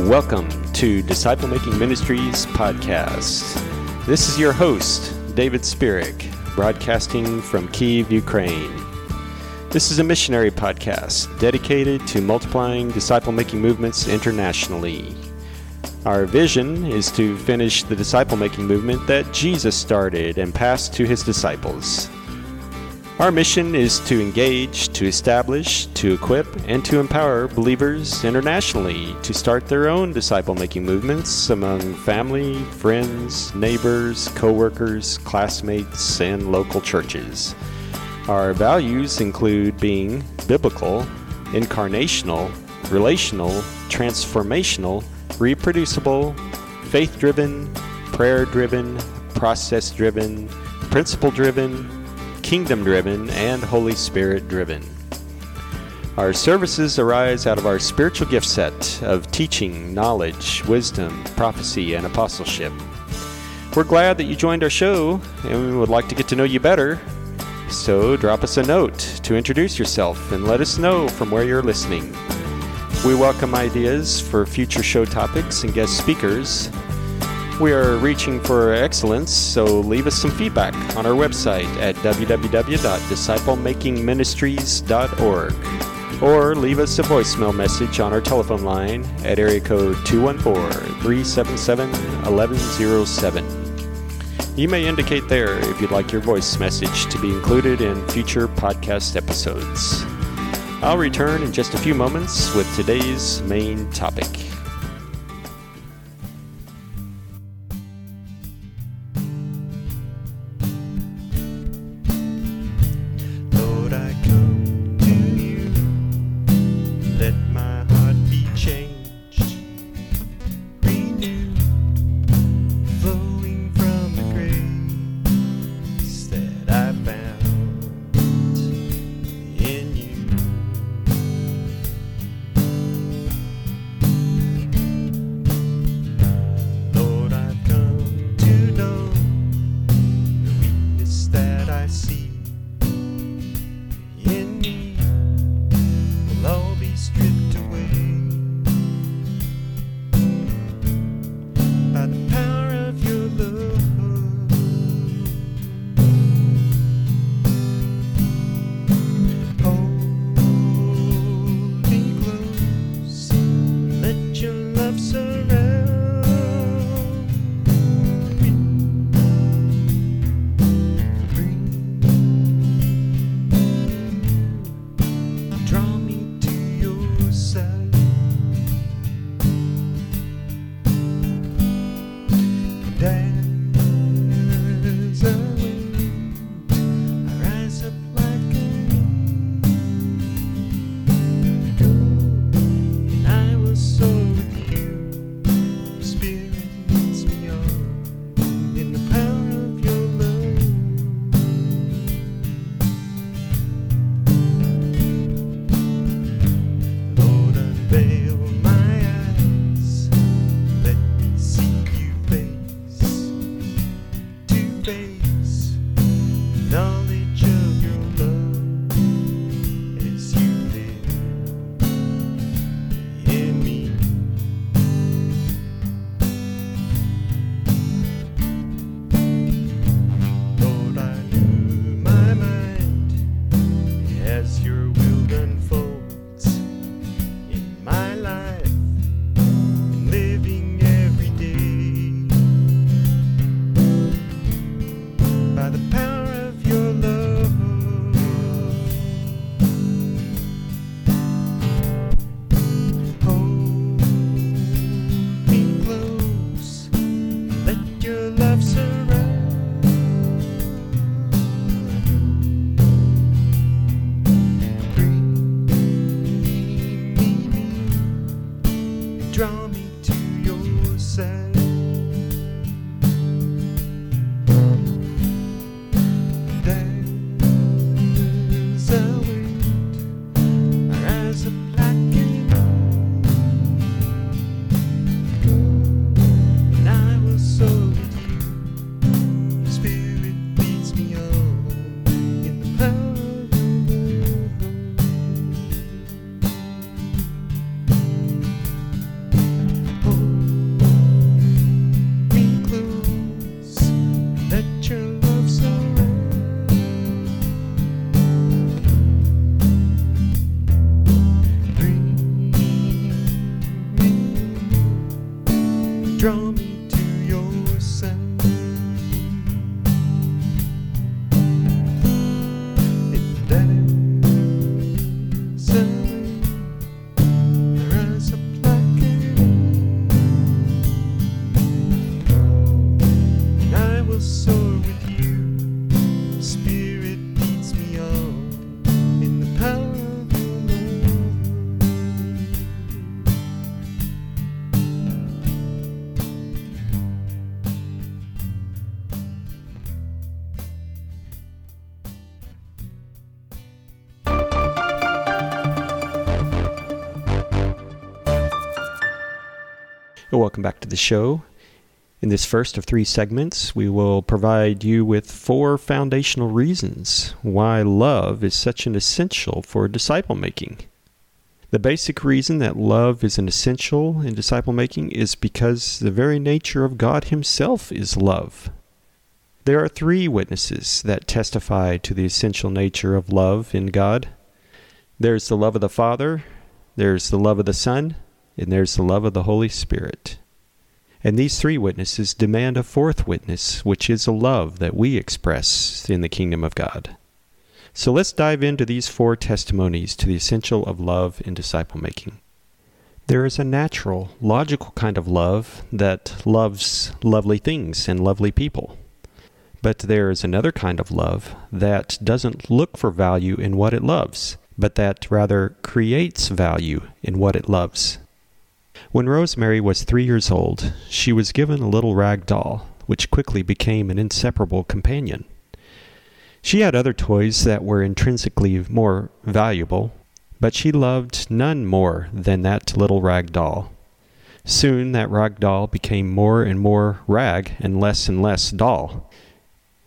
Welcome to Disciple Making Ministries podcast. This is your host, David Spirik, broadcasting from Kiev, Ukraine. This is a missionary podcast dedicated to multiplying disciple making movements internationally. Our vision is to finish the disciple making movement that Jesus started and passed to his disciples. Our mission is to engage, to establish, to equip, and to empower believers internationally to start their own disciple making movements among family, friends, neighbors, co workers, classmates, and local churches. Our values include being biblical, incarnational, relational, transformational, reproducible, faith driven, prayer driven, process driven, principle driven, kingdom driven, and Holy Spirit driven. Our services arise out of our spiritual gift set of teaching, knowledge, wisdom, prophecy, and apostleship. We're glad that you joined our show, and we would like to get to know you better. So drop us a note to introduce yourself and let us know from where you're listening. We welcome ideas for future show topics and guest speakers we are reaching for excellence, so leave us some feedback on our website at www.disciplemakingministries.org or leave us a voicemail message on our telephone line at area code 214-377-1107. You may indicate there if you'd like your voice message to be included in future podcast episodes. I'll return in just a few moments with today's main topic. Welcome back to the show. In this first of three segments, we will provide you with four foundational reasons why love is such an essential for disciple making. The basic reason that love is an essential in disciple making is because the very nature of God Himself is love. There are three witnesses that testify to the essential nature of love in God there's the love of the Father, there's the love of the Son, and there's the love of the Holy Spirit. And these three witnesses demand a fourth witness, which is a love that we express in the kingdom of God. So let's dive into these four testimonies to the essential of love in disciple making. There is a natural, logical kind of love that loves lovely things and lovely people. But there is another kind of love that doesn't look for value in what it loves, but that rather creates value in what it loves. When Rosemary was three years old, she was given a little rag doll, which quickly became an inseparable companion. She had other toys that were intrinsically more valuable, but she loved none more than that little rag doll. Soon that rag doll became more and more rag and less and less doll.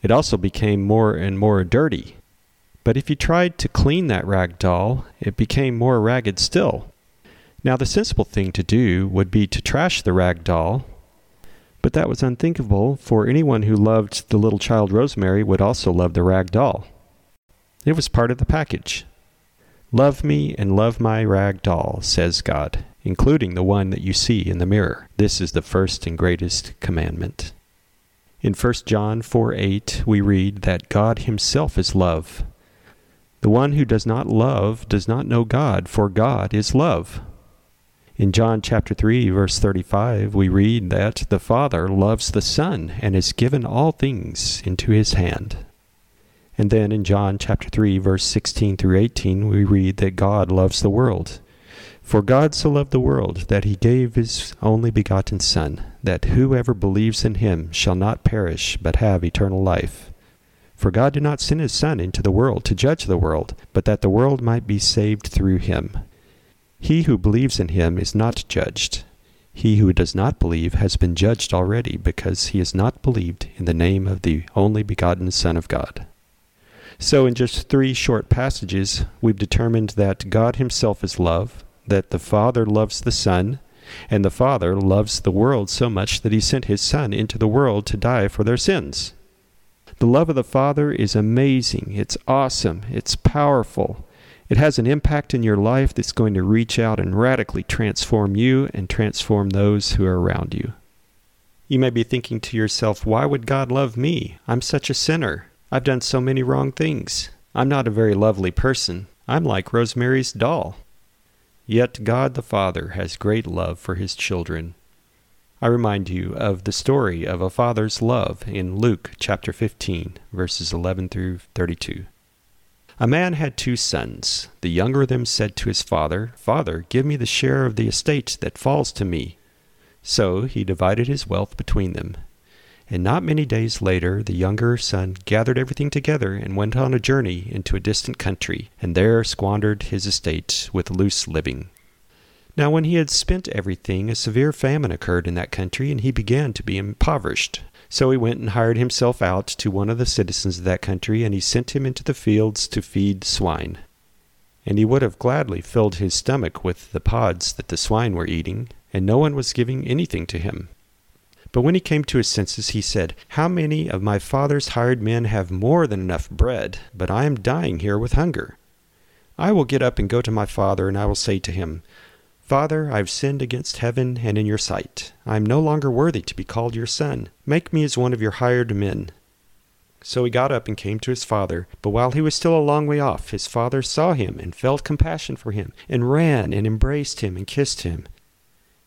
It also became more and more dirty. But if you tried to clean that rag doll, it became more ragged still. Now, the sensible thing to do would be to trash the rag doll, but that was unthinkable, for anyone who loved the little child Rosemary would also love the rag doll. It was part of the package. Love me and love my rag doll, says God, including the one that you see in the mirror. This is the first and greatest commandment. In 1 John 4 8, we read that God Himself is love. The one who does not love does not know God, for God is love. In John chapter 3 verse 35 we read that the Father loves the Son and has given all things into his hand. And then in John chapter 3 verse 16 through 18 we read that God loves the world. For God so loved the world that he gave his only begotten Son, that whoever believes in him shall not perish but have eternal life. For God did not send his Son into the world to judge the world, but that the world might be saved through him. He who believes in him is not judged. He who does not believe has been judged already because he has not believed in the name of the only begotten Son of God. So, in just three short passages, we've determined that God Himself is love, that the Father loves the Son, and the Father loves the world so much that He sent His Son into the world to die for their sins. The love of the Father is amazing, it's awesome, it's powerful, it has an impact in your life that's going to reach out and radically transform you and transform those who are around you. You may be thinking to yourself, why would God love me? I'm such a sinner. I've done so many wrong things. I'm not a very lovely person. I'm like Rosemary's doll. Yet God the Father has great love for his children. I remind you of the story of a father's love in Luke chapter 15, verses 11 through 32. A man had two sons. The younger of them said to his father, Father, give me the share of the estate that falls to me. So he divided his wealth between them. And not many days later, the younger son gathered everything together and went on a journey into a distant country, and there squandered his estate with loose living. Now, when he had spent everything, a severe famine occurred in that country, and he began to be impoverished. So he went and hired himself out to one of the citizens of that country, and he sent him into the fields to feed swine. And he would have gladly filled his stomach with the pods that the swine were eating, and no one was giving anything to him. But when he came to his senses, he said, How many of my father's hired men have more than enough bread, but I am dying here with hunger? I will get up and go to my father, and I will say to him, Father, I've sinned against heaven and in your sight. I am no longer worthy to be called your son. Make me as one of your hired men. So he got up and came to his father. But while he was still a long way off, his father saw him and felt compassion for him, and ran and embraced him and kissed him.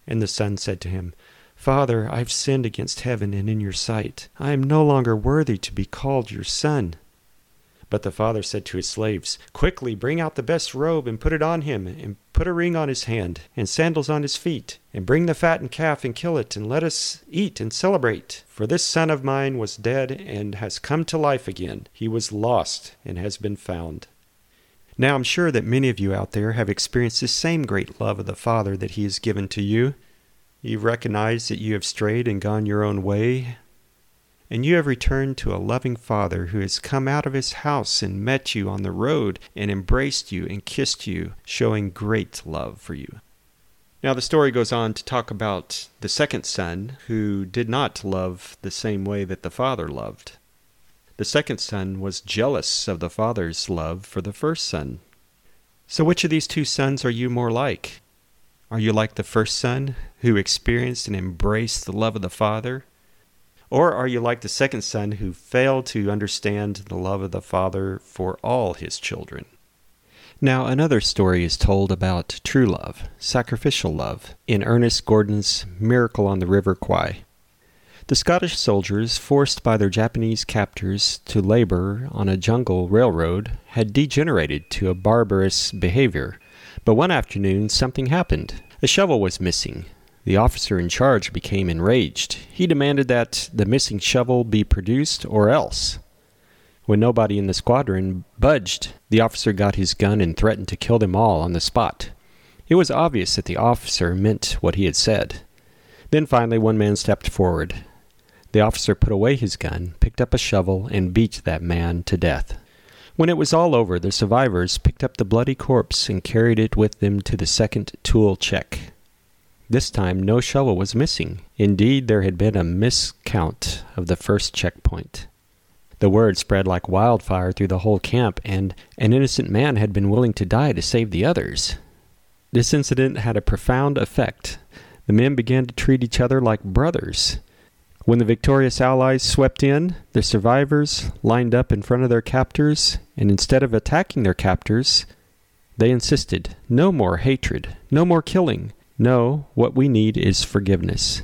And the son said to him, Father, I've sinned against heaven and in your sight. I am no longer worthy to be called your son. But the father said to his slaves, Quickly bring out the best robe and put it on him, and put a ring on his hand, and sandals on his feet, and bring the fattened calf and kill it, and let us eat and celebrate. For this son of mine was dead and has come to life again. He was lost and has been found. Now I'm sure that many of you out there have experienced the same great love of the Father that He has given to you. You've recognized that you have strayed and gone your own way, and you have returned to a loving Father who has come out of his house and met you on the road and embraced you and kissed you, showing great love for you. Now, the story goes on to talk about the second son who did not love the same way that the father loved. The second son was jealous of the father's love for the first son. So, which of these two sons are you more like? Are you like the first son who experienced and embraced the love of the father or are you like the second son who failed to understand the love of the Father for all his children? Now, another story is told about true love, sacrificial love, in Ernest Gordon's Miracle on the River Kwai. The Scottish soldiers, forced by their Japanese captors to labor on a jungle railroad, had degenerated to a barbarous behavior. But one afternoon something happened. A shovel was missing, the officer in charge became enraged. He demanded that the missing shovel be produced or else. When nobody in the squadron budged, the officer got his gun and threatened to kill them all on the spot. It was obvious that the officer meant what he had said. Then finally one man stepped forward. The officer put away his gun, picked up a shovel, and beat that man to death. When it was all over, the survivors picked up the bloody corpse and carried it with them to the second tool check. This time, no shovel was missing. Indeed, there had been a miscount of the first checkpoint. The word spread like wildfire through the whole camp, and an innocent man had been willing to die to save the others. This incident had a profound effect. The men began to treat each other like brothers. When the victorious allies swept in, the survivors lined up in front of their captors, and instead of attacking their captors, they insisted no more hatred, no more killing, no, what we need is forgiveness.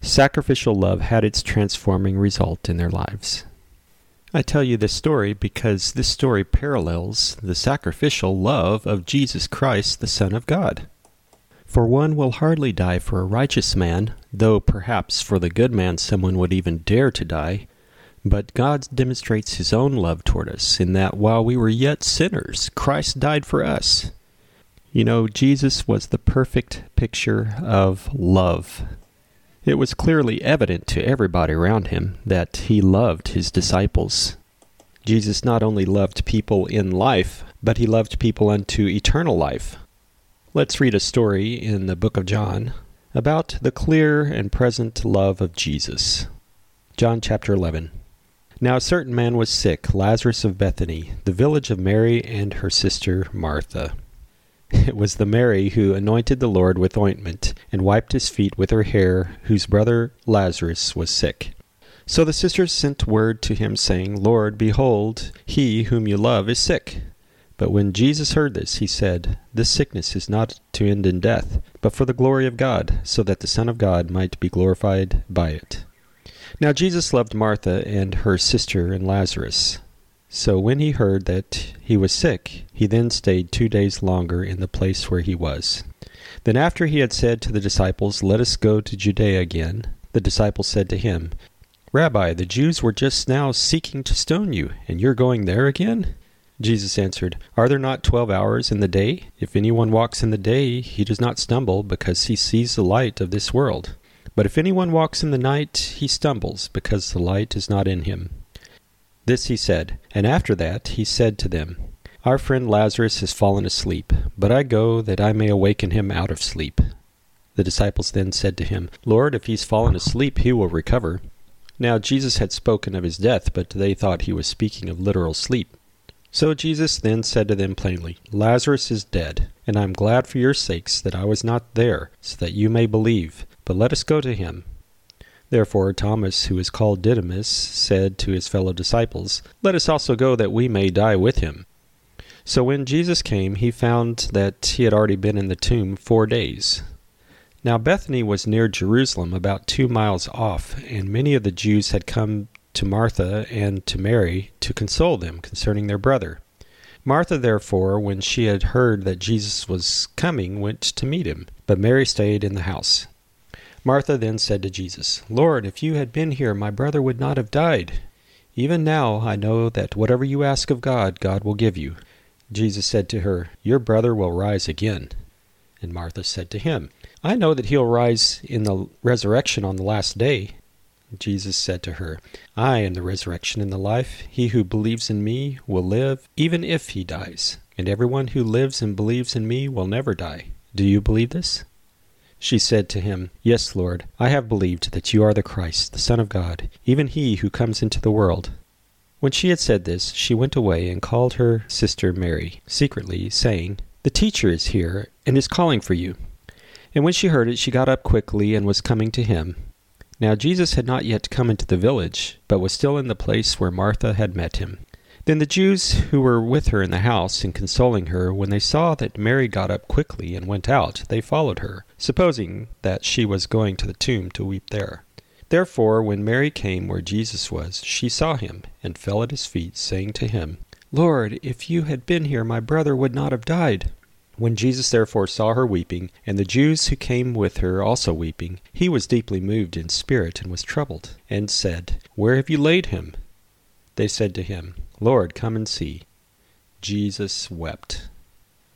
Sacrificial love had its transforming result in their lives. I tell you this story because this story parallels the sacrificial love of Jesus Christ, the Son of God. For one will hardly die for a righteous man, though perhaps for the good man someone would even dare to die. But God demonstrates his own love toward us in that while we were yet sinners, Christ died for us. You know, Jesus was the perfect picture of love. It was clearly evident to everybody around him that he loved his disciples. Jesus not only loved people in life, but he loved people unto eternal life. Let's read a story in the book of John about the clear and present love of Jesus. John chapter 11. Now a certain man was sick, Lazarus of Bethany, the village of Mary and her sister Martha. It was the Mary who anointed the Lord with ointment, and wiped his feet with her hair, whose brother Lazarus was sick. So the sisters sent word to him, saying, Lord, behold, he whom you love is sick. But when Jesus heard this, he said, This sickness is not to end in death, but for the glory of God, so that the Son of God might be glorified by it. Now Jesus loved Martha and her sister and Lazarus. So when he heard that he was sick, he then stayed two days longer in the place where he was. Then after he had said to the disciples, Let us go to Judea again, the disciples said to him, Rabbi, the Jews were just now seeking to stone you, and you're going there again? Jesus answered, Are there not twelve hours in the day? If anyone walks in the day, he does not stumble, because he sees the light of this world. But if anyone walks in the night, he stumbles, because the light is not in him. This he said, and after that he said to them, Our friend Lazarus has fallen asleep, but I go that I may awaken him out of sleep. The disciples then said to him, Lord, if he's fallen asleep, he will recover. Now Jesus had spoken of his death, but they thought he was speaking of literal sleep. So Jesus then said to them plainly, Lazarus is dead, and I am glad for your sakes that I was not there, so that you may believe. But let us go to him. Therefore Thomas, who is called Didymus, said to his fellow disciples, Let us also go that we may die with him. So when Jesus came, he found that he had already been in the tomb four days. Now Bethany was near Jerusalem, about two miles off, and many of the Jews had come to Martha and to Mary to console them concerning their brother. Martha, therefore, when she had heard that Jesus was coming, went to meet him, but Mary stayed in the house. Martha then said to Jesus, Lord, if you had been here, my brother would not have died. Even now I know that whatever you ask of God, God will give you. Jesus said to her, Your brother will rise again. And Martha said to him, I know that he'll rise in the resurrection on the last day. Jesus said to her, I am the resurrection and the life. He who believes in me will live, even if he dies. And everyone who lives and believes in me will never die. Do you believe this? She said to him, Yes, Lord, I have believed that you are the Christ, the Son of God, even he who comes into the world. When she had said this, she went away and called her sister Mary, secretly, saying, The teacher is here, and is calling for you. And when she heard it, she got up quickly and was coming to him. Now Jesus had not yet come into the village, but was still in the place where Martha had met him. Then the Jews who were with her in the house and consoling her, when they saw that Mary got up quickly and went out, they followed her, supposing that she was going to the tomb to weep there. Therefore, when Mary came where Jesus was, she saw him, and fell at his feet, saying to him, Lord, if you had been here, my brother would not have died. When Jesus therefore saw her weeping, and the Jews who came with her also weeping, he was deeply moved in spirit and was troubled, and said, Where have you laid him? They said to him, Lord, come and see. Jesus wept.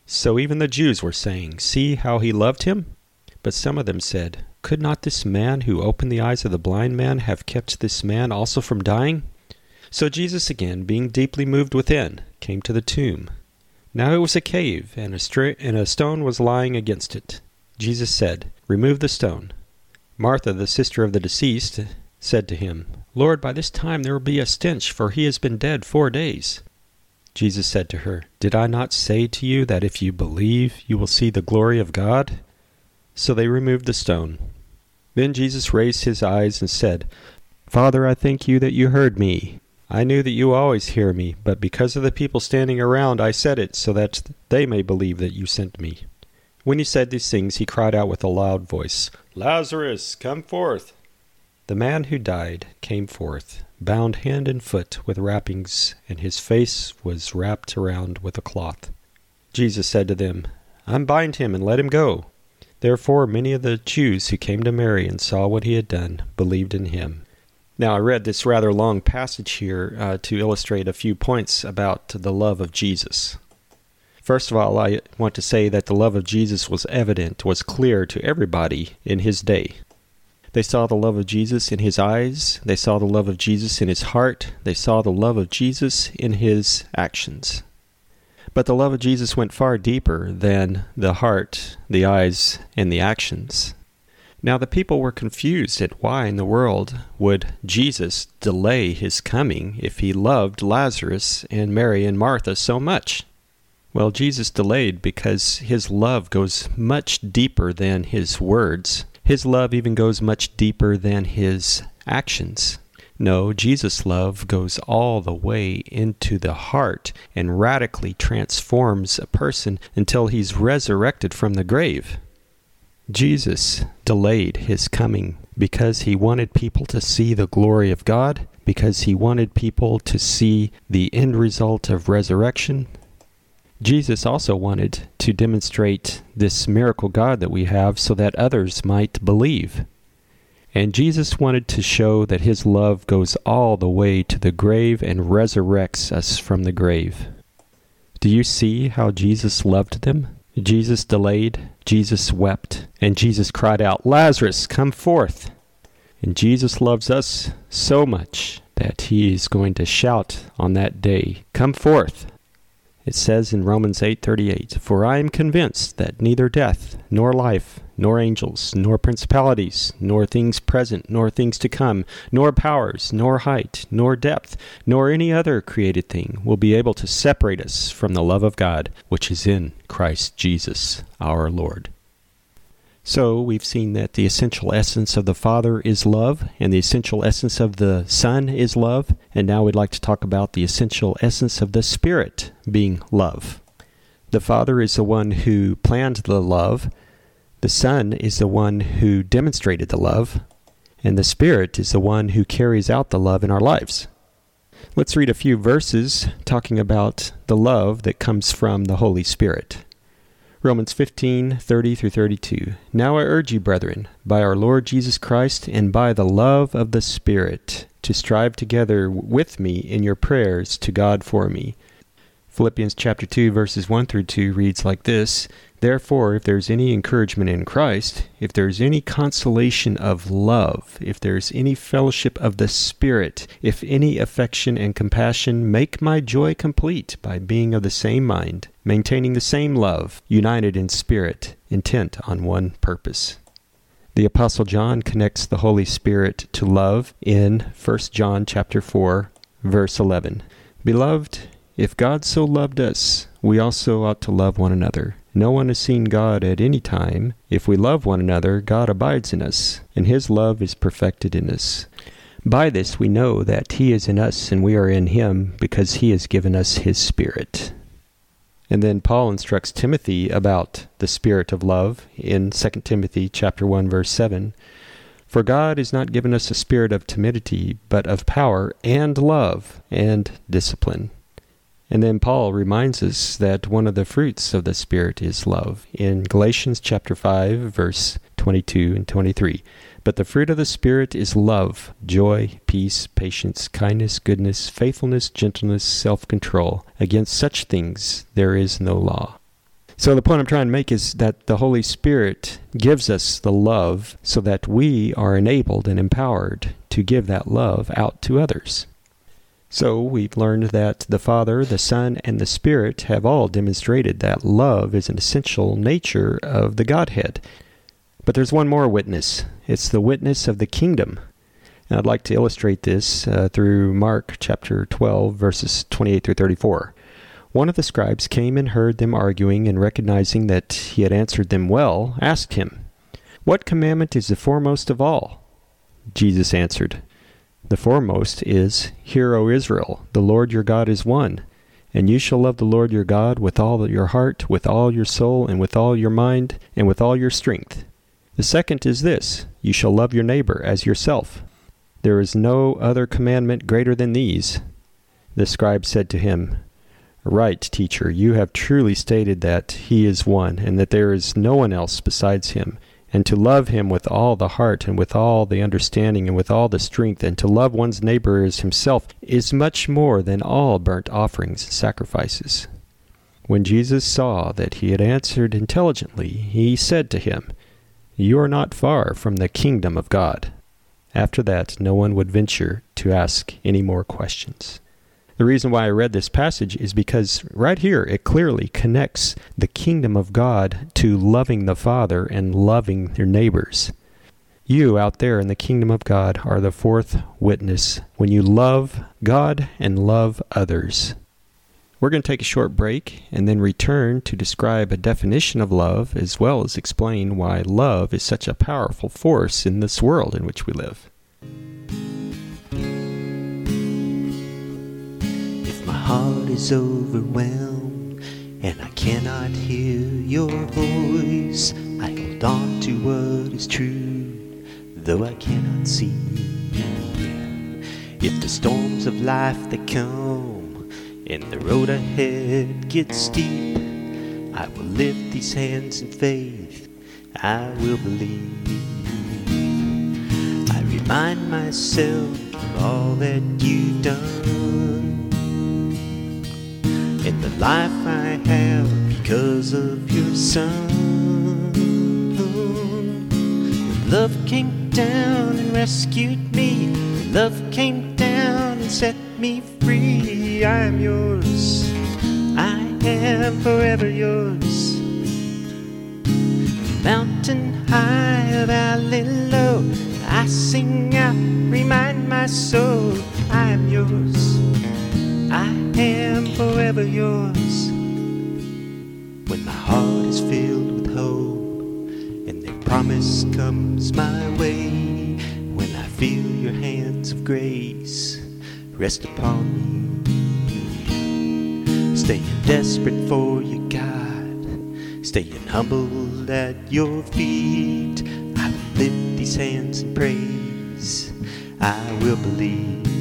So even the Jews were saying, See how he loved him? But some of them said, Could not this man who opened the eyes of the blind man have kept this man also from dying? So Jesus again, being deeply moved within, came to the tomb. Now it was a cave, and a, stra- and a stone was lying against it. Jesus said, Remove the stone. Martha, the sister of the deceased, said to him, Lord, by this time there will be a stench, for he has been dead four days. Jesus said to her, Did I not say to you that if you believe, you will see the glory of God? So they removed the stone. Then Jesus raised his eyes and said, Father, I thank you that you heard me. I knew that you always hear me, but because of the people standing around, I said it, so that they may believe that you sent me. When he said these things, he cried out with a loud voice, Lazarus, come forth! The man who died came forth, bound hand and foot with wrappings, and his face was wrapped around with a cloth. Jesus said to them, Unbind him and let him go. Therefore many of the Jews who came to Mary and saw what he had done believed in him. Now, I read this rather long passage here uh, to illustrate a few points about the love of Jesus. First of all, I want to say that the love of Jesus was evident, was clear to everybody in his day. They saw the love of Jesus in his eyes, they saw the love of Jesus in his heart, they saw the love of Jesus in his actions. But the love of Jesus went far deeper than the heart, the eyes, and the actions. Now the people were confused at why in the world would Jesus delay his coming if he loved Lazarus and Mary and Martha so much. Well, Jesus delayed because his love goes much deeper than his words. His love even goes much deeper than his actions. No, Jesus' love goes all the way into the heart and radically transforms a person until he's resurrected from the grave. Jesus delayed his coming because he wanted people to see the glory of God, because he wanted people to see the end result of resurrection. Jesus also wanted to demonstrate this miracle God that we have so that others might believe. And Jesus wanted to show that his love goes all the way to the grave and resurrects us from the grave. Do you see how Jesus loved them? Jesus delayed, Jesus wept, and Jesus cried out, Lazarus, come forth. And Jesus loves us so much that he is going to shout on that day, Come forth. It says in Romans 8:38, For I am convinced that neither death, nor life, nor angels, nor principalities, nor things present, nor things to come, nor powers, nor height, nor depth, nor any other created thing will be able to separate us from the love of God, which is in Christ Jesus our Lord. So we've seen that the essential essence of the Father is love, and the essential essence of the Son is love, and now we'd like to talk about the essential essence of the Spirit being love. The Father is the one who planned the love, the Son is the one who demonstrated the love, and the Spirit is the one who carries out the love in our lives. Let's read a few verses talking about the love that comes from the Holy Spirit. Romans 15, 30 through 32. Now I urge you, brethren, by our Lord Jesus Christ and by the love of the Spirit, to strive together with me in your prayers to God for me. Philippians chapter 2, verses 1 through 2 reads like this Therefore, if there's any encouragement in Christ, if there's any consolation of love, if there's any fellowship of the Spirit, if any affection and compassion, make my joy complete by being of the same mind, maintaining the same love, united in spirit, intent on one purpose. The apostle John connects the Holy Spirit to love in 1 John chapter 4 verse 11. Beloved, if God so loved us, we also ought to love one another. No one has seen God at any time. If we love one another, God abides in us, and his love is perfected in us. By this we know that he is in us and we are in him, because he has given us his Spirit. And then Paul instructs Timothy about the spirit of love in 2 Timothy chapter 1 verse 7. For God has not given us a spirit of timidity, but of power and love and discipline. And then Paul reminds us that one of the fruits of the Spirit is love in Galatians chapter 5 verse 22 and 23. But the fruit of the Spirit is love, joy, peace, patience, kindness, goodness, faithfulness, gentleness, self-control. Against such things there is no law. So the point I'm trying to make is that the Holy Spirit gives us the love so that we are enabled and empowered to give that love out to others. So we've learned that the Father, the Son, and the Spirit have all demonstrated that love is an essential nature of the Godhead. But there's one more witness. It's the witness of the kingdom. And I'd like to illustrate this uh, through Mark chapter 12, verses 28 through 34. One of the scribes came and heard them arguing, and recognizing that he had answered them well, asked him, What commandment is the foremost of all? Jesus answered, the foremost is, Hear, O Israel, the Lord your God is one. And you shall love the Lord your God with all your heart, with all your soul, and with all your mind, and with all your strength. The second is this You shall love your neighbor as yourself. There is no other commandment greater than these. The scribe said to him, Right, teacher, you have truly stated that he is one, and that there is no one else besides him and to love him with all the heart and with all the understanding and with all the strength, and to love one's neighbor as himself, is much more than all burnt offerings and sacrifices. When Jesus saw that he had answered intelligently, he said to him, You are not far from the kingdom of God. After that, no one would venture to ask any more questions. The reason why I read this passage is because right here it clearly connects the kingdom of God to loving the Father and loving your neighbors. You out there in the kingdom of God are the fourth witness when you love God and love others. We're going to take a short break and then return to describe a definition of love as well as explain why love is such a powerful force in this world in which we live. Heart is overwhelmed and I cannot hear your voice. I hold on to what is true, though I cannot see. If the storms of life that come and the road ahead gets steep, I will lift these hands in faith. I will believe. I remind myself of all that you've done in the life I have because of your son. Love came down and rescued me. Love came down and set me free. I am yours. I am forever yours. Mountain high, valley low. I sing out, remind my soul I am yours. I am forever yours. When my heart is filled with hope and the promise comes my way, when I feel your hands of grace rest upon me, staying desperate for you, God, staying humble at your feet, I will lift these hands in praise. I will believe.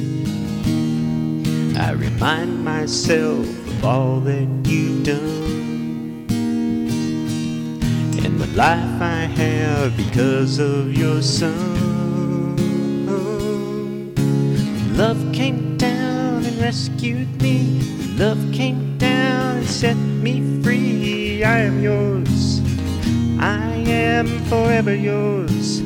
I remind myself of all that you've done and the life I have because of your son. Love came down and rescued me. Love came down and set me free. I am yours. I am forever yours.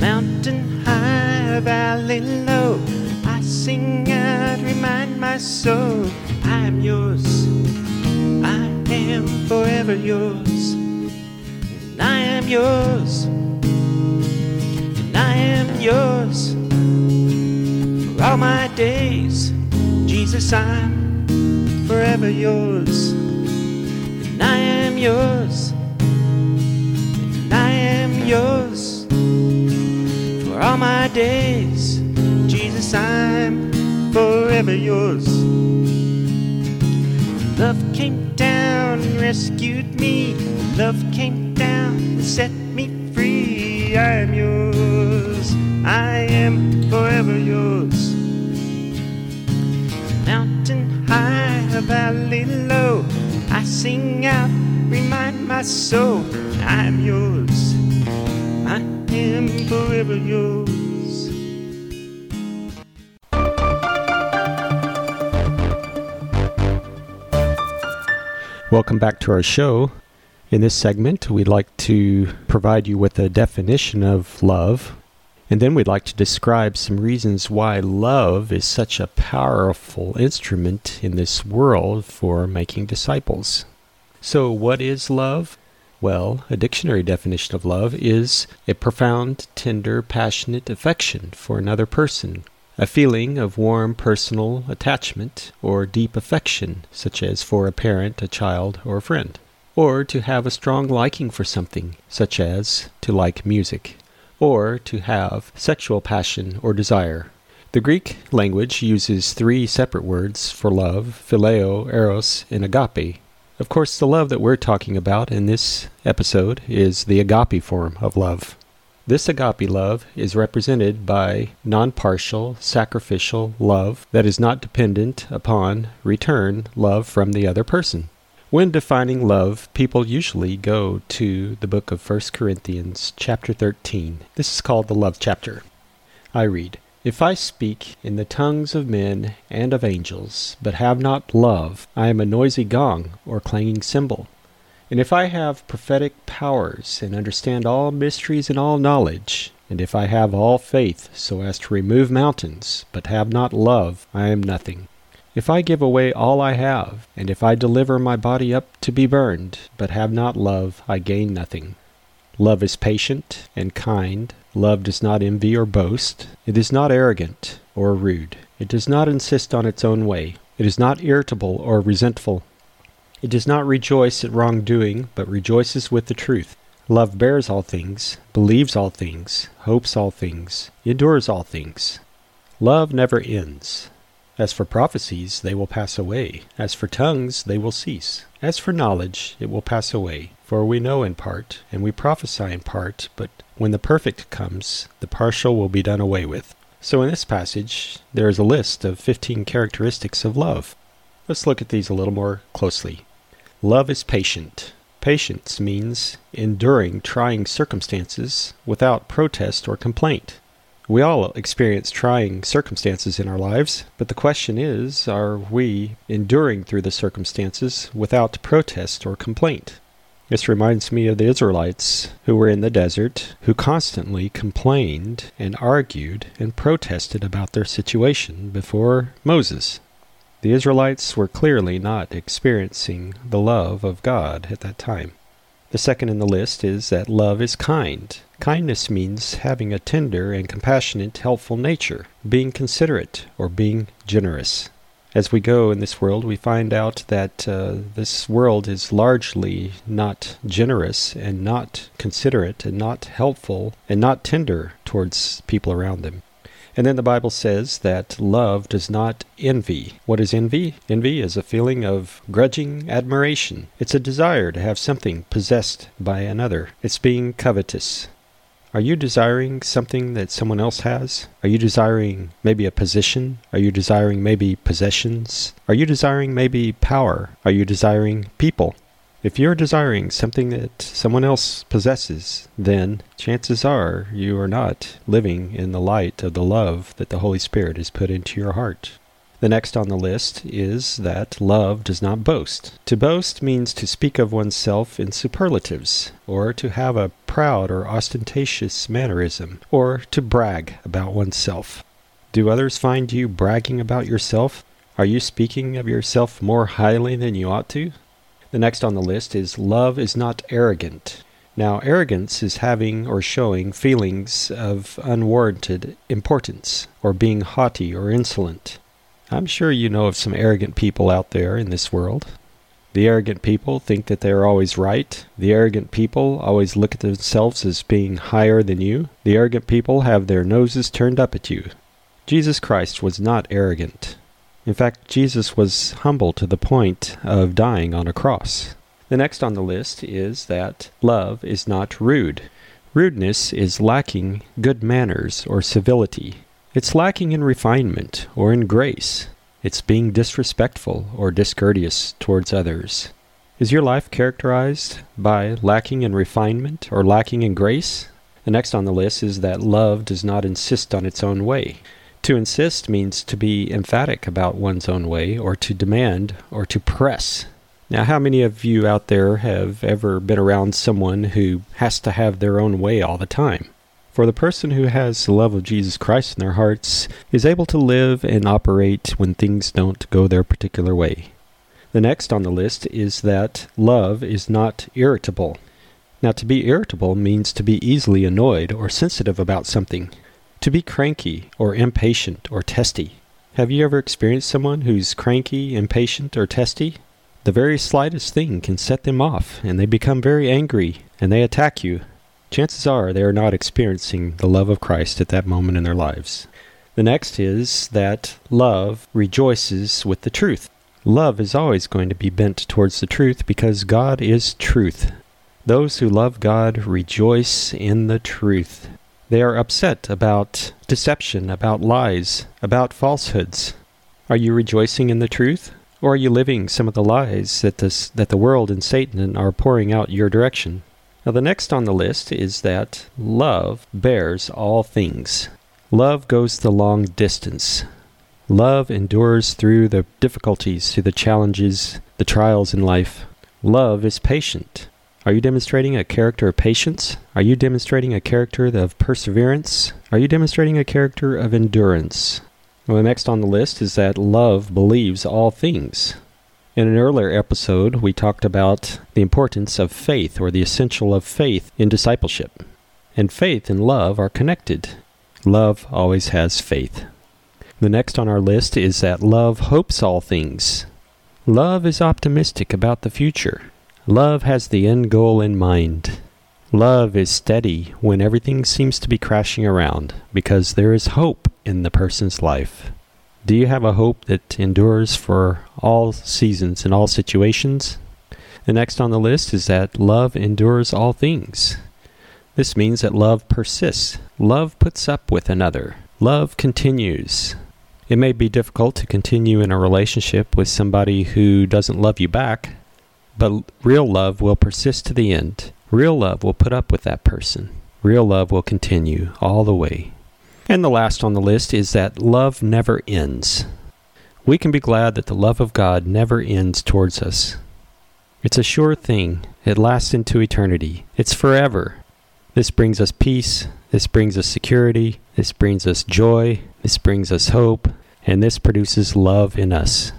Mountain high, valley low. Sing out, remind my soul I am yours. I am forever yours. And I am yours. And I am yours. For all my days, Jesus, I'm forever yours. And I am yours. And I am yours. For all my days, forever yours. Love came down and rescued me. Love came down and set me free. I am yours. I am forever yours. Mountain high, a valley low. I sing out, remind my soul I am yours. I am forever yours. Welcome back to our show. In this segment, we'd like to provide you with a definition of love, and then we'd like to describe some reasons why love is such a powerful instrument in this world for making disciples. So, what is love? Well, a dictionary definition of love is a profound, tender, passionate affection for another person, a feeling of warm personal attachment or deep affection, such as for a parent, a child, or a friend. Or to have a strong liking for something, such as to like music. Or to have sexual passion or desire. The Greek language uses three separate words for love phileo, eros, and agape. Of course, the love that we're talking about in this episode is the agape form of love. This agape love is represented by non partial, sacrificial love that is not dependent upon return love from the other person. When defining love, people usually go to the book of 1 Corinthians, chapter 13. This is called the love chapter. I read, If I speak in the tongues of men and of angels, but have not love, I am a noisy gong or clanging cymbal. And if I have prophetic powers, and understand all mysteries and all knowledge, and if I have all faith so as to remove mountains, but have not love, I am nothing. If I give away all I have, and if I deliver my body up to be burned, but have not love, I gain nothing. Love is patient and kind. Love does not envy or boast. It is not arrogant or rude. It does not insist on its own way. It is not irritable or resentful. It does not rejoice at wrongdoing, but rejoices with the truth. Love bears all things, believes all things, hopes all things, endures all things. Love never ends. As for prophecies, they will pass away. As for tongues, they will cease. As for knowledge, it will pass away. For we know in part, and we prophesy in part, but when the perfect comes, the partial will be done away with. So in this passage, there is a list of 15 characteristics of love. Let's look at these a little more closely. Love is patient. Patience means enduring trying circumstances without protest or complaint. We all experience trying circumstances in our lives, but the question is are we enduring through the circumstances without protest or complaint? This reminds me of the Israelites who were in the desert, who constantly complained and argued and protested about their situation before Moses. The Israelites were clearly not experiencing the love of God at that time. The second in the list is that love is kind. Kindness means having a tender and compassionate, helpful nature, being considerate, or being generous. As we go in this world, we find out that uh, this world is largely not generous and not considerate and not helpful and not tender towards people around them. And then the Bible says that love does not envy. What is envy? Envy is a feeling of grudging admiration. It's a desire to have something possessed by another. It's being covetous. Are you desiring something that someone else has? Are you desiring maybe a position? Are you desiring maybe possessions? Are you desiring maybe power? Are you desiring people? If you're desiring something that someone else possesses, then chances are you are not living in the light of the love that the Holy Spirit has put into your heart. The next on the list is that love does not boast. To boast means to speak of oneself in superlatives, or to have a proud or ostentatious mannerism, or to brag about oneself. Do others find you bragging about yourself? Are you speaking of yourself more highly than you ought to? The next on the list is love is not arrogant. Now, arrogance is having or showing feelings of unwarranted importance, or being haughty or insolent. I'm sure you know of some arrogant people out there in this world. The arrogant people think that they are always right. The arrogant people always look at themselves as being higher than you. The arrogant people have their noses turned up at you. Jesus Christ was not arrogant. In fact, Jesus was humble to the point of dying on a cross. The next on the list is that love is not rude. Rudeness is lacking good manners or civility. It's lacking in refinement or in grace. It's being disrespectful or discourteous towards others. Is your life characterized by lacking in refinement or lacking in grace? The next on the list is that love does not insist on its own way. To insist means to be emphatic about one's own way, or to demand, or to press. Now, how many of you out there have ever been around someone who has to have their own way all the time? For the person who has the love of Jesus Christ in their hearts is able to live and operate when things don't go their particular way. The next on the list is that love is not irritable. Now, to be irritable means to be easily annoyed or sensitive about something. To be cranky or impatient or testy. Have you ever experienced someone who's cranky, impatient, or testy? The very slightest thing can set them off, and they become very angry, and they attack you. Chances are they are not experiencing the love of Christ at that moment in their lives. The next is that love rejoices with the truth. Love is always going to be bent towards the truth because God is truth. Those who love God rejoice in the truth. They are upset about deception, about lies, about falsehoods. Are you rejoicing in the truth? Or are you living some of the lies that, this, that the world and Satan are pouring out your direction? Now, the next on the list is that love bears all things. Love goes the long distance. Love endures through the difficulties, through the challenges, the trials in life. Love is patient. Are you demonstrating a character of patience? Are you demonstrating a character of perseverance? Are you demonstrating a character of endurance? Well, the next on the list is that love believes all things. In an earlier episode, we talked about the importance of faith or the essential of faith in discipleship. And faith and love are connected. Love always has faith. The next on our list is that love hopes all things. Love is optimistic about the future. Love has the end goal in mind. Love is steady when everything seems to be crashing around because there is hope in the person's life. Do you have a hope that endures for all seasons and all situations? The next on the list is that love endures all things. This means that love persists. Love puts up with another. Love continues. It may be difficult to continue in a relationship with somebody who doesn't love you back, but real love will persist to the end. Real love will put up with that person. Real love will continue all the way. And the last on the list is that love never ends. We can be glad that the love of God never ends towards us. It's a sure thing. It lasts into eternity. It's forever. This brings us peace. This brings us security. This brings us joy. This brings us hope. And this produces love in us.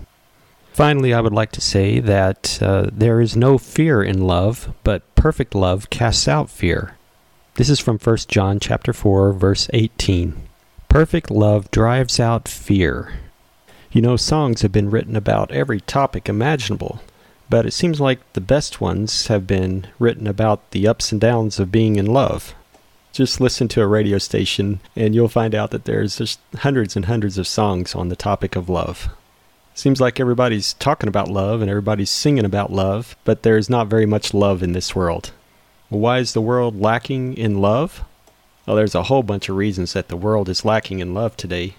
Finally, I would like to say that uh, there is no fear in love, but perfect love casts out fear. This is from 1 John chapter 4 verse 18. Perfect love drives out fear. You know, songs have been written about every topic imaginable, but it seems like the best ones have been written about the ups and downs of being in love. Just listen to a radio station and you'll find out that there's just hundreds and hundreds of songs on the topic of love. Seems like everybody's talking about love and everybody's singing about love, but there's not very much love in this world. Why is the world lacking in love? Well, there's a whole bunch of reasons that the world is lacking in love today.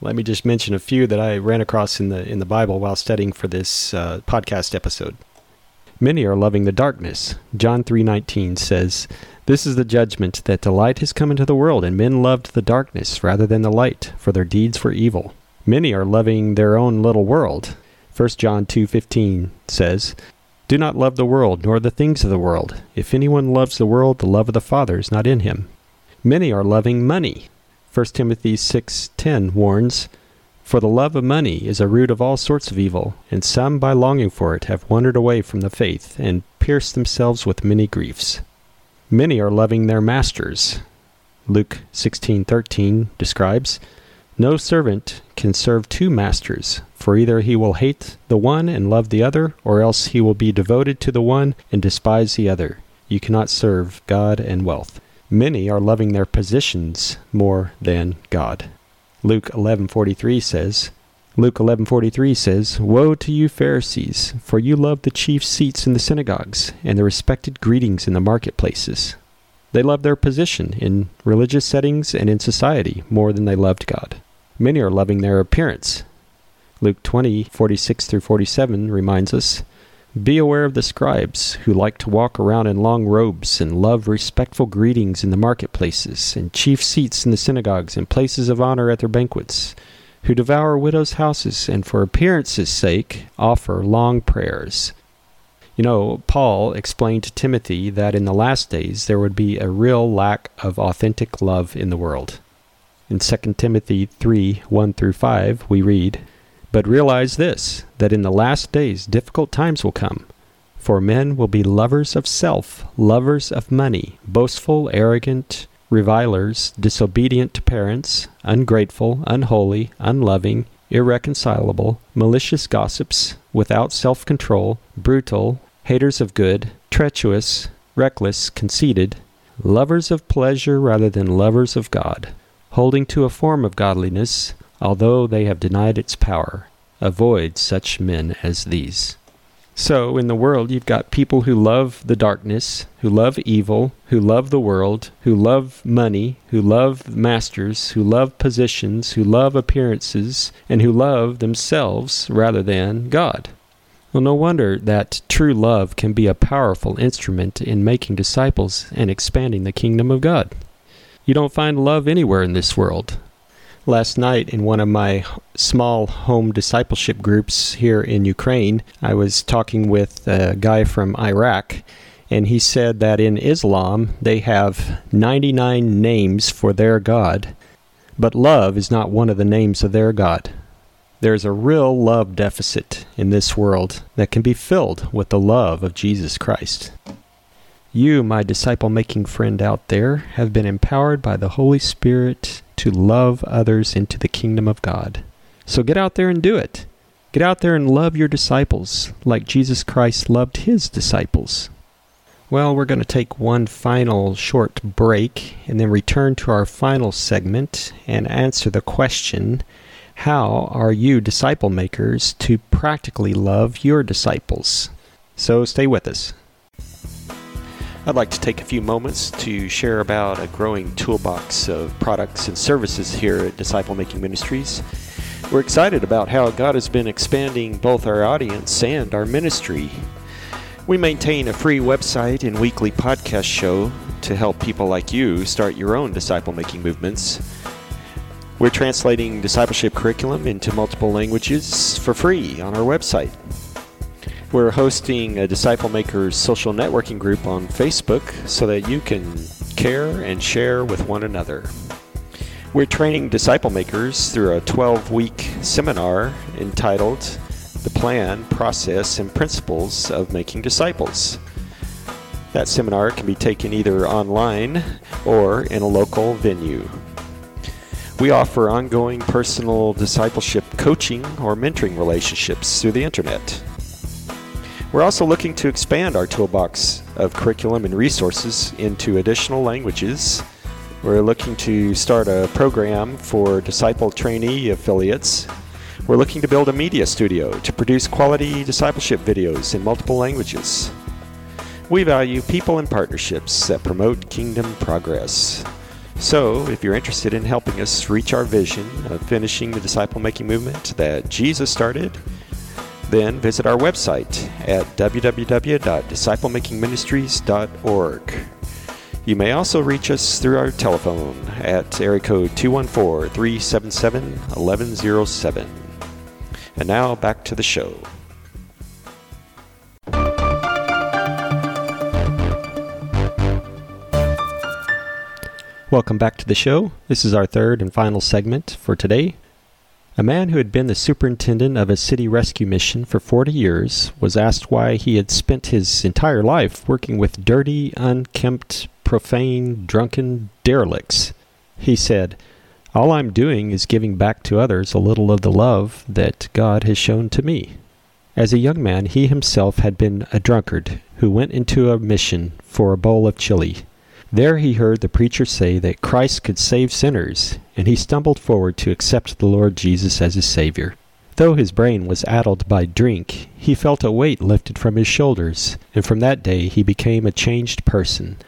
Let me just mention a few that I ran across in the in the Bible while studying for this uh, podcast episode. Many are loving the darkness. John 3:19 says, "This is the judgment that the light has come into the world, and men loved the darkness rather than the light, for their deeds were evil." Many are loving their own little world. 1 John 2:15 says, "Do not love the world nor the things of the world. If anyone loves the world, the love of the Father is not in him." Many are loving money. 1 Timothy 6:10 warns, "For the love of money is a root of all sorts of evil, and some by longing for it have wandered away from the faith and pierced themselves with many griefs." Many are loving their masters. Luke 16:13 describes, no servant can serve two masters, for either he will hate the one and love the other, or else he will be devoted to the one and despise the other. You cannot serve God and wealth. Many are loving their positions more than God. Luke 11:43 says, Luke 11:43 says, "Woe to you Pharisees, for you love the chief seats in the synagogues and the respected greetings in the marketplaces." They love their position in religious settings and in society more than they loved God. Many are loving their appearance. Luke 20, 46 through 47 reminds us Be aware of the scribes who like to walk around in long robes and love respectful greetings in the marketplaces, and chief seats in the synagogues and places of honor at their banquets, who devour widows' houses and for appearance's sake offer long prayers. You know, Paul explained to Timothy that in the last days there would be a real lack of authentic love in the world. In 2 Timothy 3 1 through 5, we read, But realize this, that in the last days difficult times will come. For men will be lovers of self, lovers of money, boastful, arrogant, revilers, disobedient to parents, ungrateful, unholy, unloving, irreconcilable, malicious gossips, without self control, brutal, haters of good, treacherous, reckless, conceited, lovers of pleasure rather than lovers of God holding to a form of godliness, although they have denied its power. Avoid such men as these. So, in the world, you've got people who love the darkness, who love evil, who love the world, who love money, who love masters, who love positions, who love appearances, and who love themselves rather than God. Well, no wonder that true love can be a powerful instrument in making disciples and expanding the kingdom of God. You don't find love anywhere in this world. Last night, in one of my small home discipleship groups here in Ukraine, I was talking with a guy from Iraq, and he said that in Islam they have 99 names for their God, but love is not one of the names of their God. There's a real love deficit in this world that can be filled with the love of Jesus Christ. You, my disciple making friend out there, have been empowered by the Holy Spirit to love others into the kingdom of God. So get out there and do it. Get out there and love your disciples like Jesus Christ loved his disciples. Well, we're going to take one final short break and then return to our final segment and answer the question How are you disciple makers to practically love your disciples? So stay with us. I'd like to take a few moments to share about a growing toolbox of products and services here at Disciple Making Ministries. We're excited about how God has been expanding both our audience and our ministry. We maintain a free website and weekly podcast show to help people like you start your own disciple making movements. We're translating discipleship curriculum into multiple languages for free on our website. We're hosting a Disciple Makers social networking group on Facebook so that you can care and share with one another. We're training disciple makers through a 12 week seminar entitled the plan, process, and principles of making disciples. That seminar can be taken either online or in a local venue. We offer ongoing personal discipleship coaching or mentoring relationships through the internet. We're also looking to expand our toolbox of curriculum and resources into additional languages. We're looking to start a program for disciple trainee affiliates. We're looking to build a media studio to produce quality discipleship videos in multiple languages. We value people and partnerships that promote kingdom progress. So, if you're interested in helping us reach our vision of finishing the disciple making movement that Jesus started, then visit our website at www.disciplemakingministries.org. You may also reach us through our telephone at area code 214 377 1107. And now back to the show. Welcome back to the show. This is our third and final segment for today. A man who had been the superintendent of a city rescue mission for 40 years was asked why he had spent his entire life working with dirty, unkempt, profane, drunken derelicts. He said, All I'm doing is giving back to others a little of the love that God has shown to me. As a young man, he himself had been a drunkard who went into a mission for a bowl of chili. There he heard the preacher say that Christ could save sinners, and he stumbled forward to accept the Lord Jesus as his Savior. Though his brain was addled by drink, he felt a weight lifted from his shoulders, and from that day he became a changed person.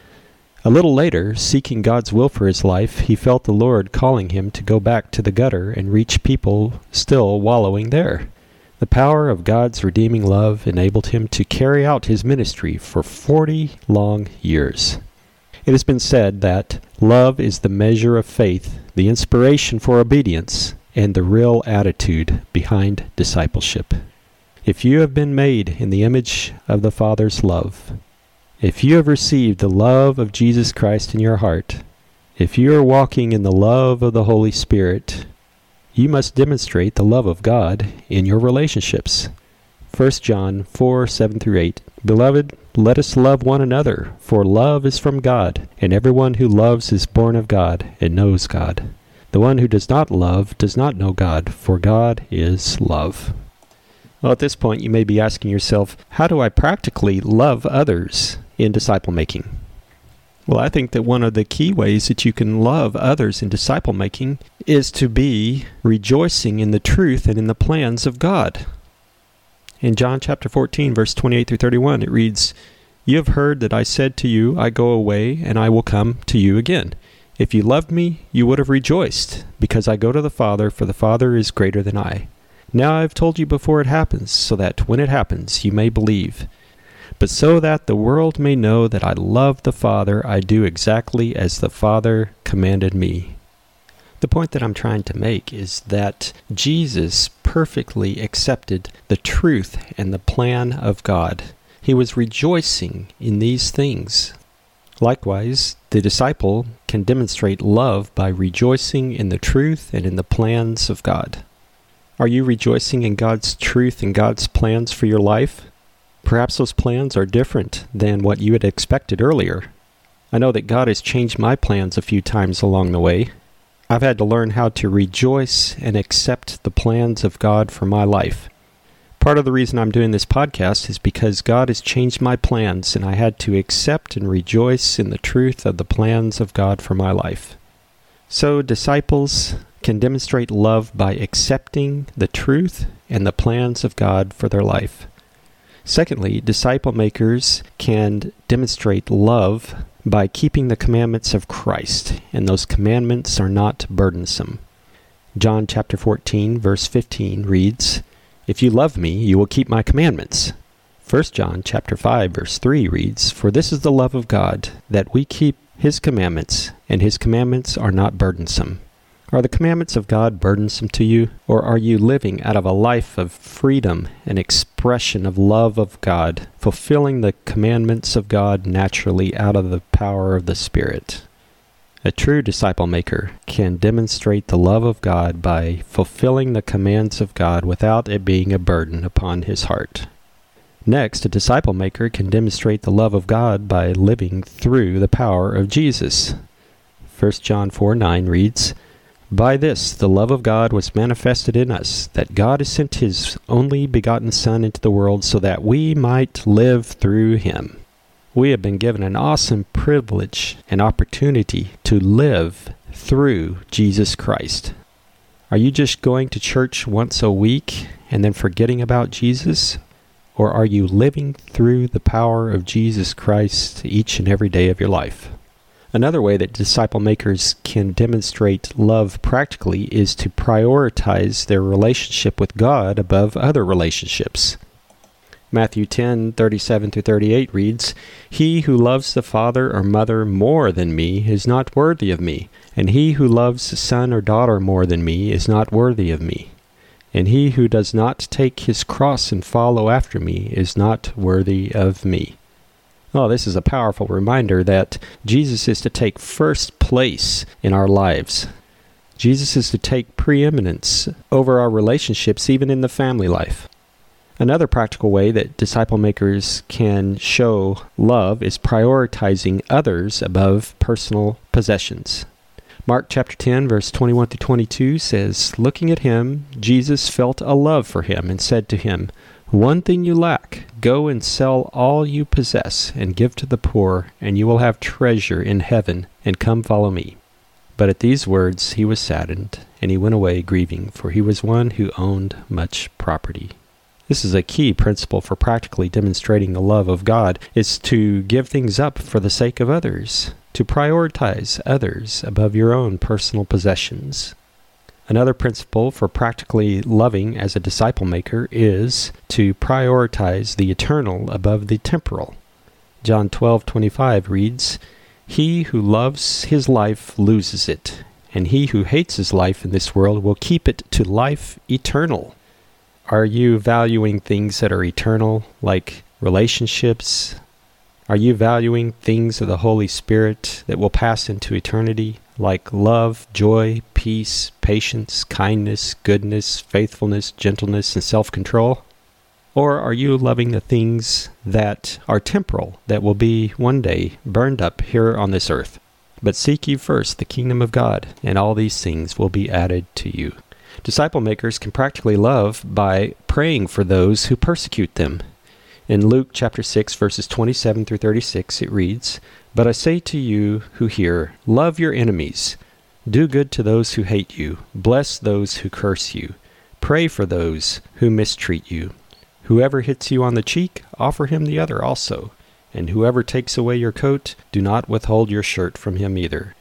A little later, seeking God's will for his life, he felt the Lord calling him to go back to the gutter and reach people still wallowing there. The power of God's redeeming love enabled him to carry out his ministry for forty long years. It has been said that love is the measure of faith, the inspiration for obedience, and the real attitude behind discipleship. If you have been made in the image of the Father's love, if you have received the love of Jesus Christ in your heart, if you are walking in the love of the Holy Spirit, you must demonstrate the love of God in your relationships. 1 John 4 7 through 8. Beloved, let us love one another, for love is from God, and everyone who loves is born of God and knows God. The one who does not love does not know God, for God is love. Well, at this point, you may be asking yourself, how do I practically love others in disciple making? Well, I think that one of the key ways that you can love others in disciple making is to be rejoicing in the truth and in the plans of God. In John chapter 14, verse 28 through 31, it reads, You have heard that I said to you, I go away, and I will come to you again. If you loved me, you would have rejoiced, because I go to the Father, for the Father is greater than I. Now I have told you before it happens, so that when it happens, you may believe. But so that the world may know that I love the Father, I do exactly as the Father commanded me. The point that I'm trying to make is that Jesus perfectly accepted the truth and the plan of God. He was rejoicing in these things. Likewise, the disciple can demonstrate love by rejoicing in the truth and in the plans of God. Are you rejoicing in God's truth and God's plans for your life? Perhaps those plans are different than what you had expected earlier. I know that God has changed my plans a few times along the way, I've had to learn how to rejoice and accept the plans of God for my life. Part of the reason I'm doing this podcast is because God has changed my plans, and I had to accept and rejoice in the truth of the plans of God for my life. So, disciples can demonstrate love by accepting the truth and the plans of God for their life. Secondly, disciple makers can demonstrate love by keeping the commandments of Christ, and those commandments are not burdensome. John chapter 14 verse 15 reads, If you love me, you will keep my commandments. 1 John chapter 5 verse 3 reads, For this is the love of God, that we keep his commandments, and his commandments are not burdensome. Are the commandments of God burdensome to you, or are you living out of a life of freedom and expression of love of God, fulfilling the commandments of God naturally out of the power of the Spirit? A true disciple maker can demonstrate the love of God by fulfilling the commands of God without it being a burden upon his heart. Next, a disciple maker can demonstrate the love of God by living through the power of Jesus. 1 John 4 9 reads, By this the love of God was manifested in us, that God has sent his only begotten Son into the world so that we might live through him we have been given an awesome privilege and opportunity to live through Jesus Christ. Are you just going to church once a week and then forgetting about Jesus? Or are you living through the power of Jesus Christ each and every day of your life? Another way that disciple makers can demonstrate love practically is to prioritize their relationship with God above other relationships. Matthew 10, 37 through 38 reads, He who loves the father or mother more than me is not worthy of me, and he who loves son or daughter more than me is not worthy of me. And he who does not take his cross and follow after me is not worthy of me. Oh, this is a powerful reminder that Jesus is to take first place in our lives. Jesus is to take preeminence over our relationships, even in the family life. Another practical way that disciple makers can show love is prioritizing others above personal possessions. Mark chapter 10, verse 21 to 22 says, Looking at him, Jesus felt a love for him and said to him, One thing you lack. Go and sell all you possess and give to the poor, and you will have treasure in heaven, and come follow me. But at these words he was saddened, and he went away grieving, for he was one who owned much property. This is a key principle for practically demonstrating the love of God is to give things up for the sake of others, to prioritize others above your own personal possessions. Another principle for practically loving as a disciple maker is to prioritize the eternal above the temporal. John 12:25 reads, "He who loves his life loses it, and he who hates his life in this world will keep it to life eternal." Are you valuing things that are eternal, like relationships? Are you valuing things of the Holy Spirit that will pass into eternity, like love, joy, peace, patience, kindness, goodness, faithfulness, gentleness, and self control? Or are you loving the things that are temporal, that will be one day burned up here on this earth? But seek ye first the kingdom of God, and all these things will be added to you. Disciple makers can practically love by praying for those who persecute them. In Luke chapter 6 verses 27 through 36 it reads, "But I say to you who hear, love your enemies, do good to those who hate you, bless those who curse you, pray for those who mistreat you. Whoever hits you on the cheek, offer him the other also, and whoever takes away your coat, do not withhold your shirt from him either."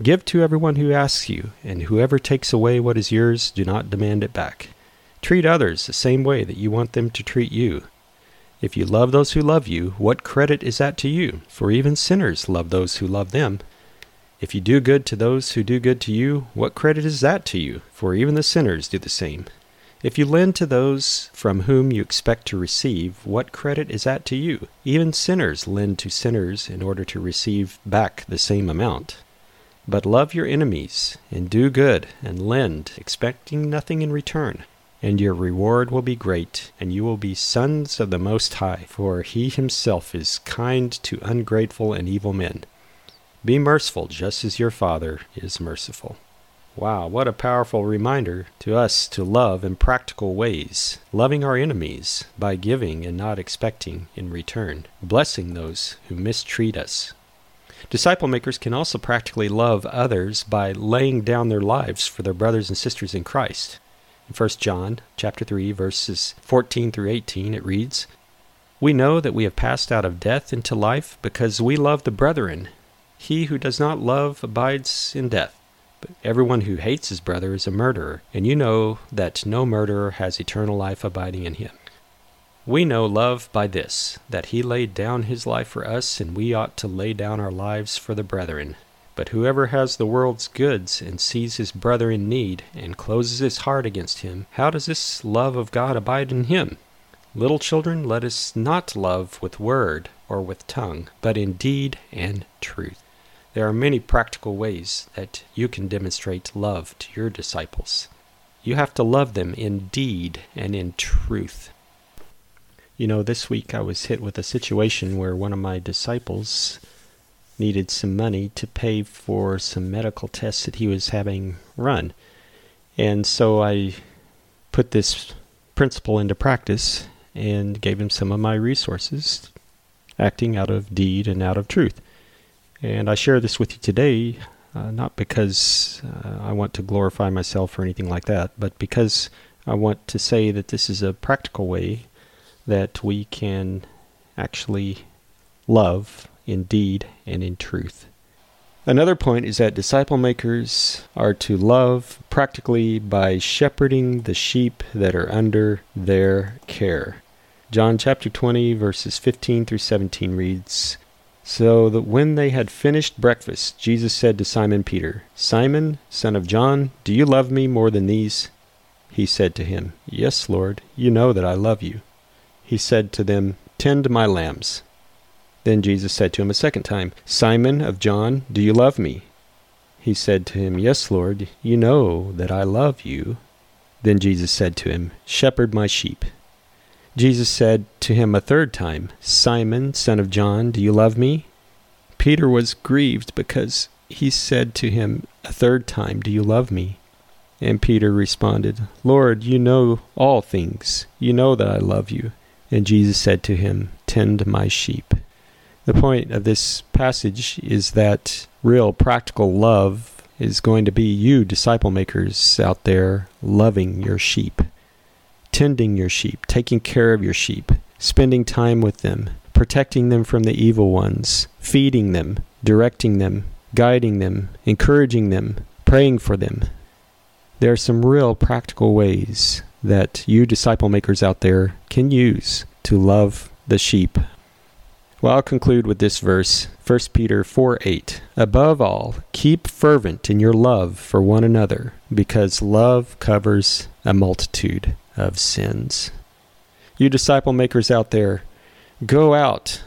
Give to everyone who asks you, and whoever takes away what is yours, do not demand it back. Treat others the same way that you want them to treat you. If you love those who love you, what credit is that to you? For even sinners love those who love them. If you do good to those who do good to you, what credit is that to you? For even the sinners do the same. If you lend to those from whom you expect to receive, what credit is that to you? Even sinners lend to sinners in order to receive back the same amount. But love your enemies, and do good, and lend, expecting nothing in return. And your reward will be great, and you will be sons of the Most High, for He Himself is kind to ungrateful and evil men. Be merciful, just as your Father is merciful. Wow, what a powerful reminder to us to love in practical ways, loving our enemies by giving and not expecting in return, blessing those who mistreat us, Disciple makers can also practically love others by laying down their lives for their brothers and sisters in Christ. In 1 John chapter 3 verses 14 through 18 it reads, "We know that we have passed out of death into life because we love the brethren. He who does not love abides in death. But everyone who hates his brother is a murderer, and you know that no murderer has eternal life abiding in him." We know love by this, that he laid down his life for us, and we ought to lay down our lives for the brethren. But whoever has the world's goods and sees his brother in need and closes his heart against him, how does this love of God abide in him? Little children, let us not love with word or with tongue, but in deed and truth. There are many practical ways that you can demonstrate love to your disciples. You have to love them in deed and in truth. You know, this week I was hit with a situation where one of my disciples needed some money to pay for some medical tests that he was having run. And so I put this principle into practice and gave him some of my resources, acting out of deed and out of truth. And I share this with you today, uh, not because uh, I want to glorify myself or anything like that, but because I want to say that this is a practical way that we can actually love in deed and in truth. Another point is that disciple makers are to love practically by shepherding the sheep that are under their care. John chapter 20, verses 15 through 17 reads So that when they had finished breakfast, Jesus said to Simon Peter, Simon, son of John, do you love me more than these? He said to him, Yes, Lord, you know that I love you. He said to them, Tend my lambs. Then Jesus said to him a second time, Simon of John, do you love me? He said to him, Yes, Lord, you know that I love you. Then Jesus said to him, Shepherd my sheep. Jesus said to him a third time, Simon, son of John, do you love me? Peter was grieved because he said to him a third time, Do you love me? And Peter responded, Lord, you know all things. You know that I love you. And Jesus said to him, Tend my sheep. The point of this passage is that real practical love is going to be you, disciple makers out there, loving your sheep, tending your sheep, taking care of your sheep, spending time with them, protecting them from the evil ones, feeding them, directing them, guiding them, encouraging them, praying for them. There are some real practical ways that you, disciple makers out there, can use to love the sheep well, I'll conclude with this verse 1 Peter 4 8. Above all, keep fervent in your love for one another, because love covers a multitude of sins. You disciple makers out there, go out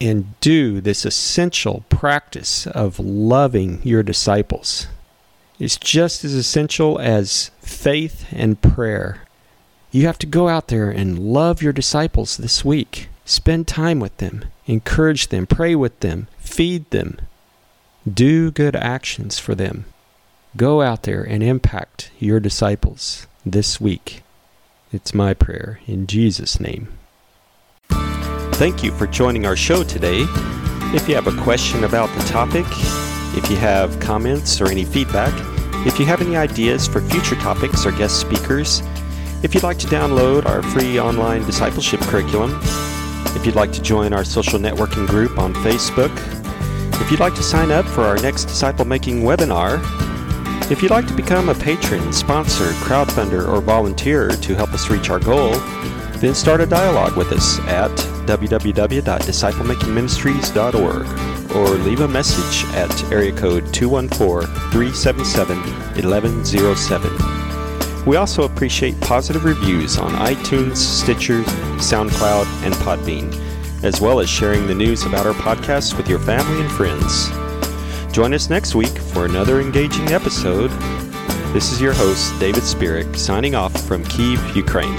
and do this essential practice of loving your disciples. It's just as essential as faith and prayer. You have to go out there and love your disciples this week. Spend time with them, encourage them, pray with them, feed them. Do good actions for them. Go out there and impact your disciples this week. It's my prayer in Jesus' name. Thank you for joining our show today. If you have a question about the topic, if you have comments or any feedback, if you have any ideas for future topics or guest speakers, if you'd like to download our free online discipleship curriculum, if you'd like to join our social networking group on Facebook, if you'd like to sign up for our next disciple making webinar, if you'd like to become a patron, sponsor, crowdfunder, or volunteer to help us reach our goal, then start a dialogue with us at www.disciplemakingministries.org or leave a message at area code 214 377 1107. We also appreciate positive reviews on iTunes, Stitcher, SoundCloud, and Podbean, as well as sharing the news about our podcast with your family and friends. Join us next week for another engaging episode. This is your host, David Spirik, signing off from Kiev, Ukraine.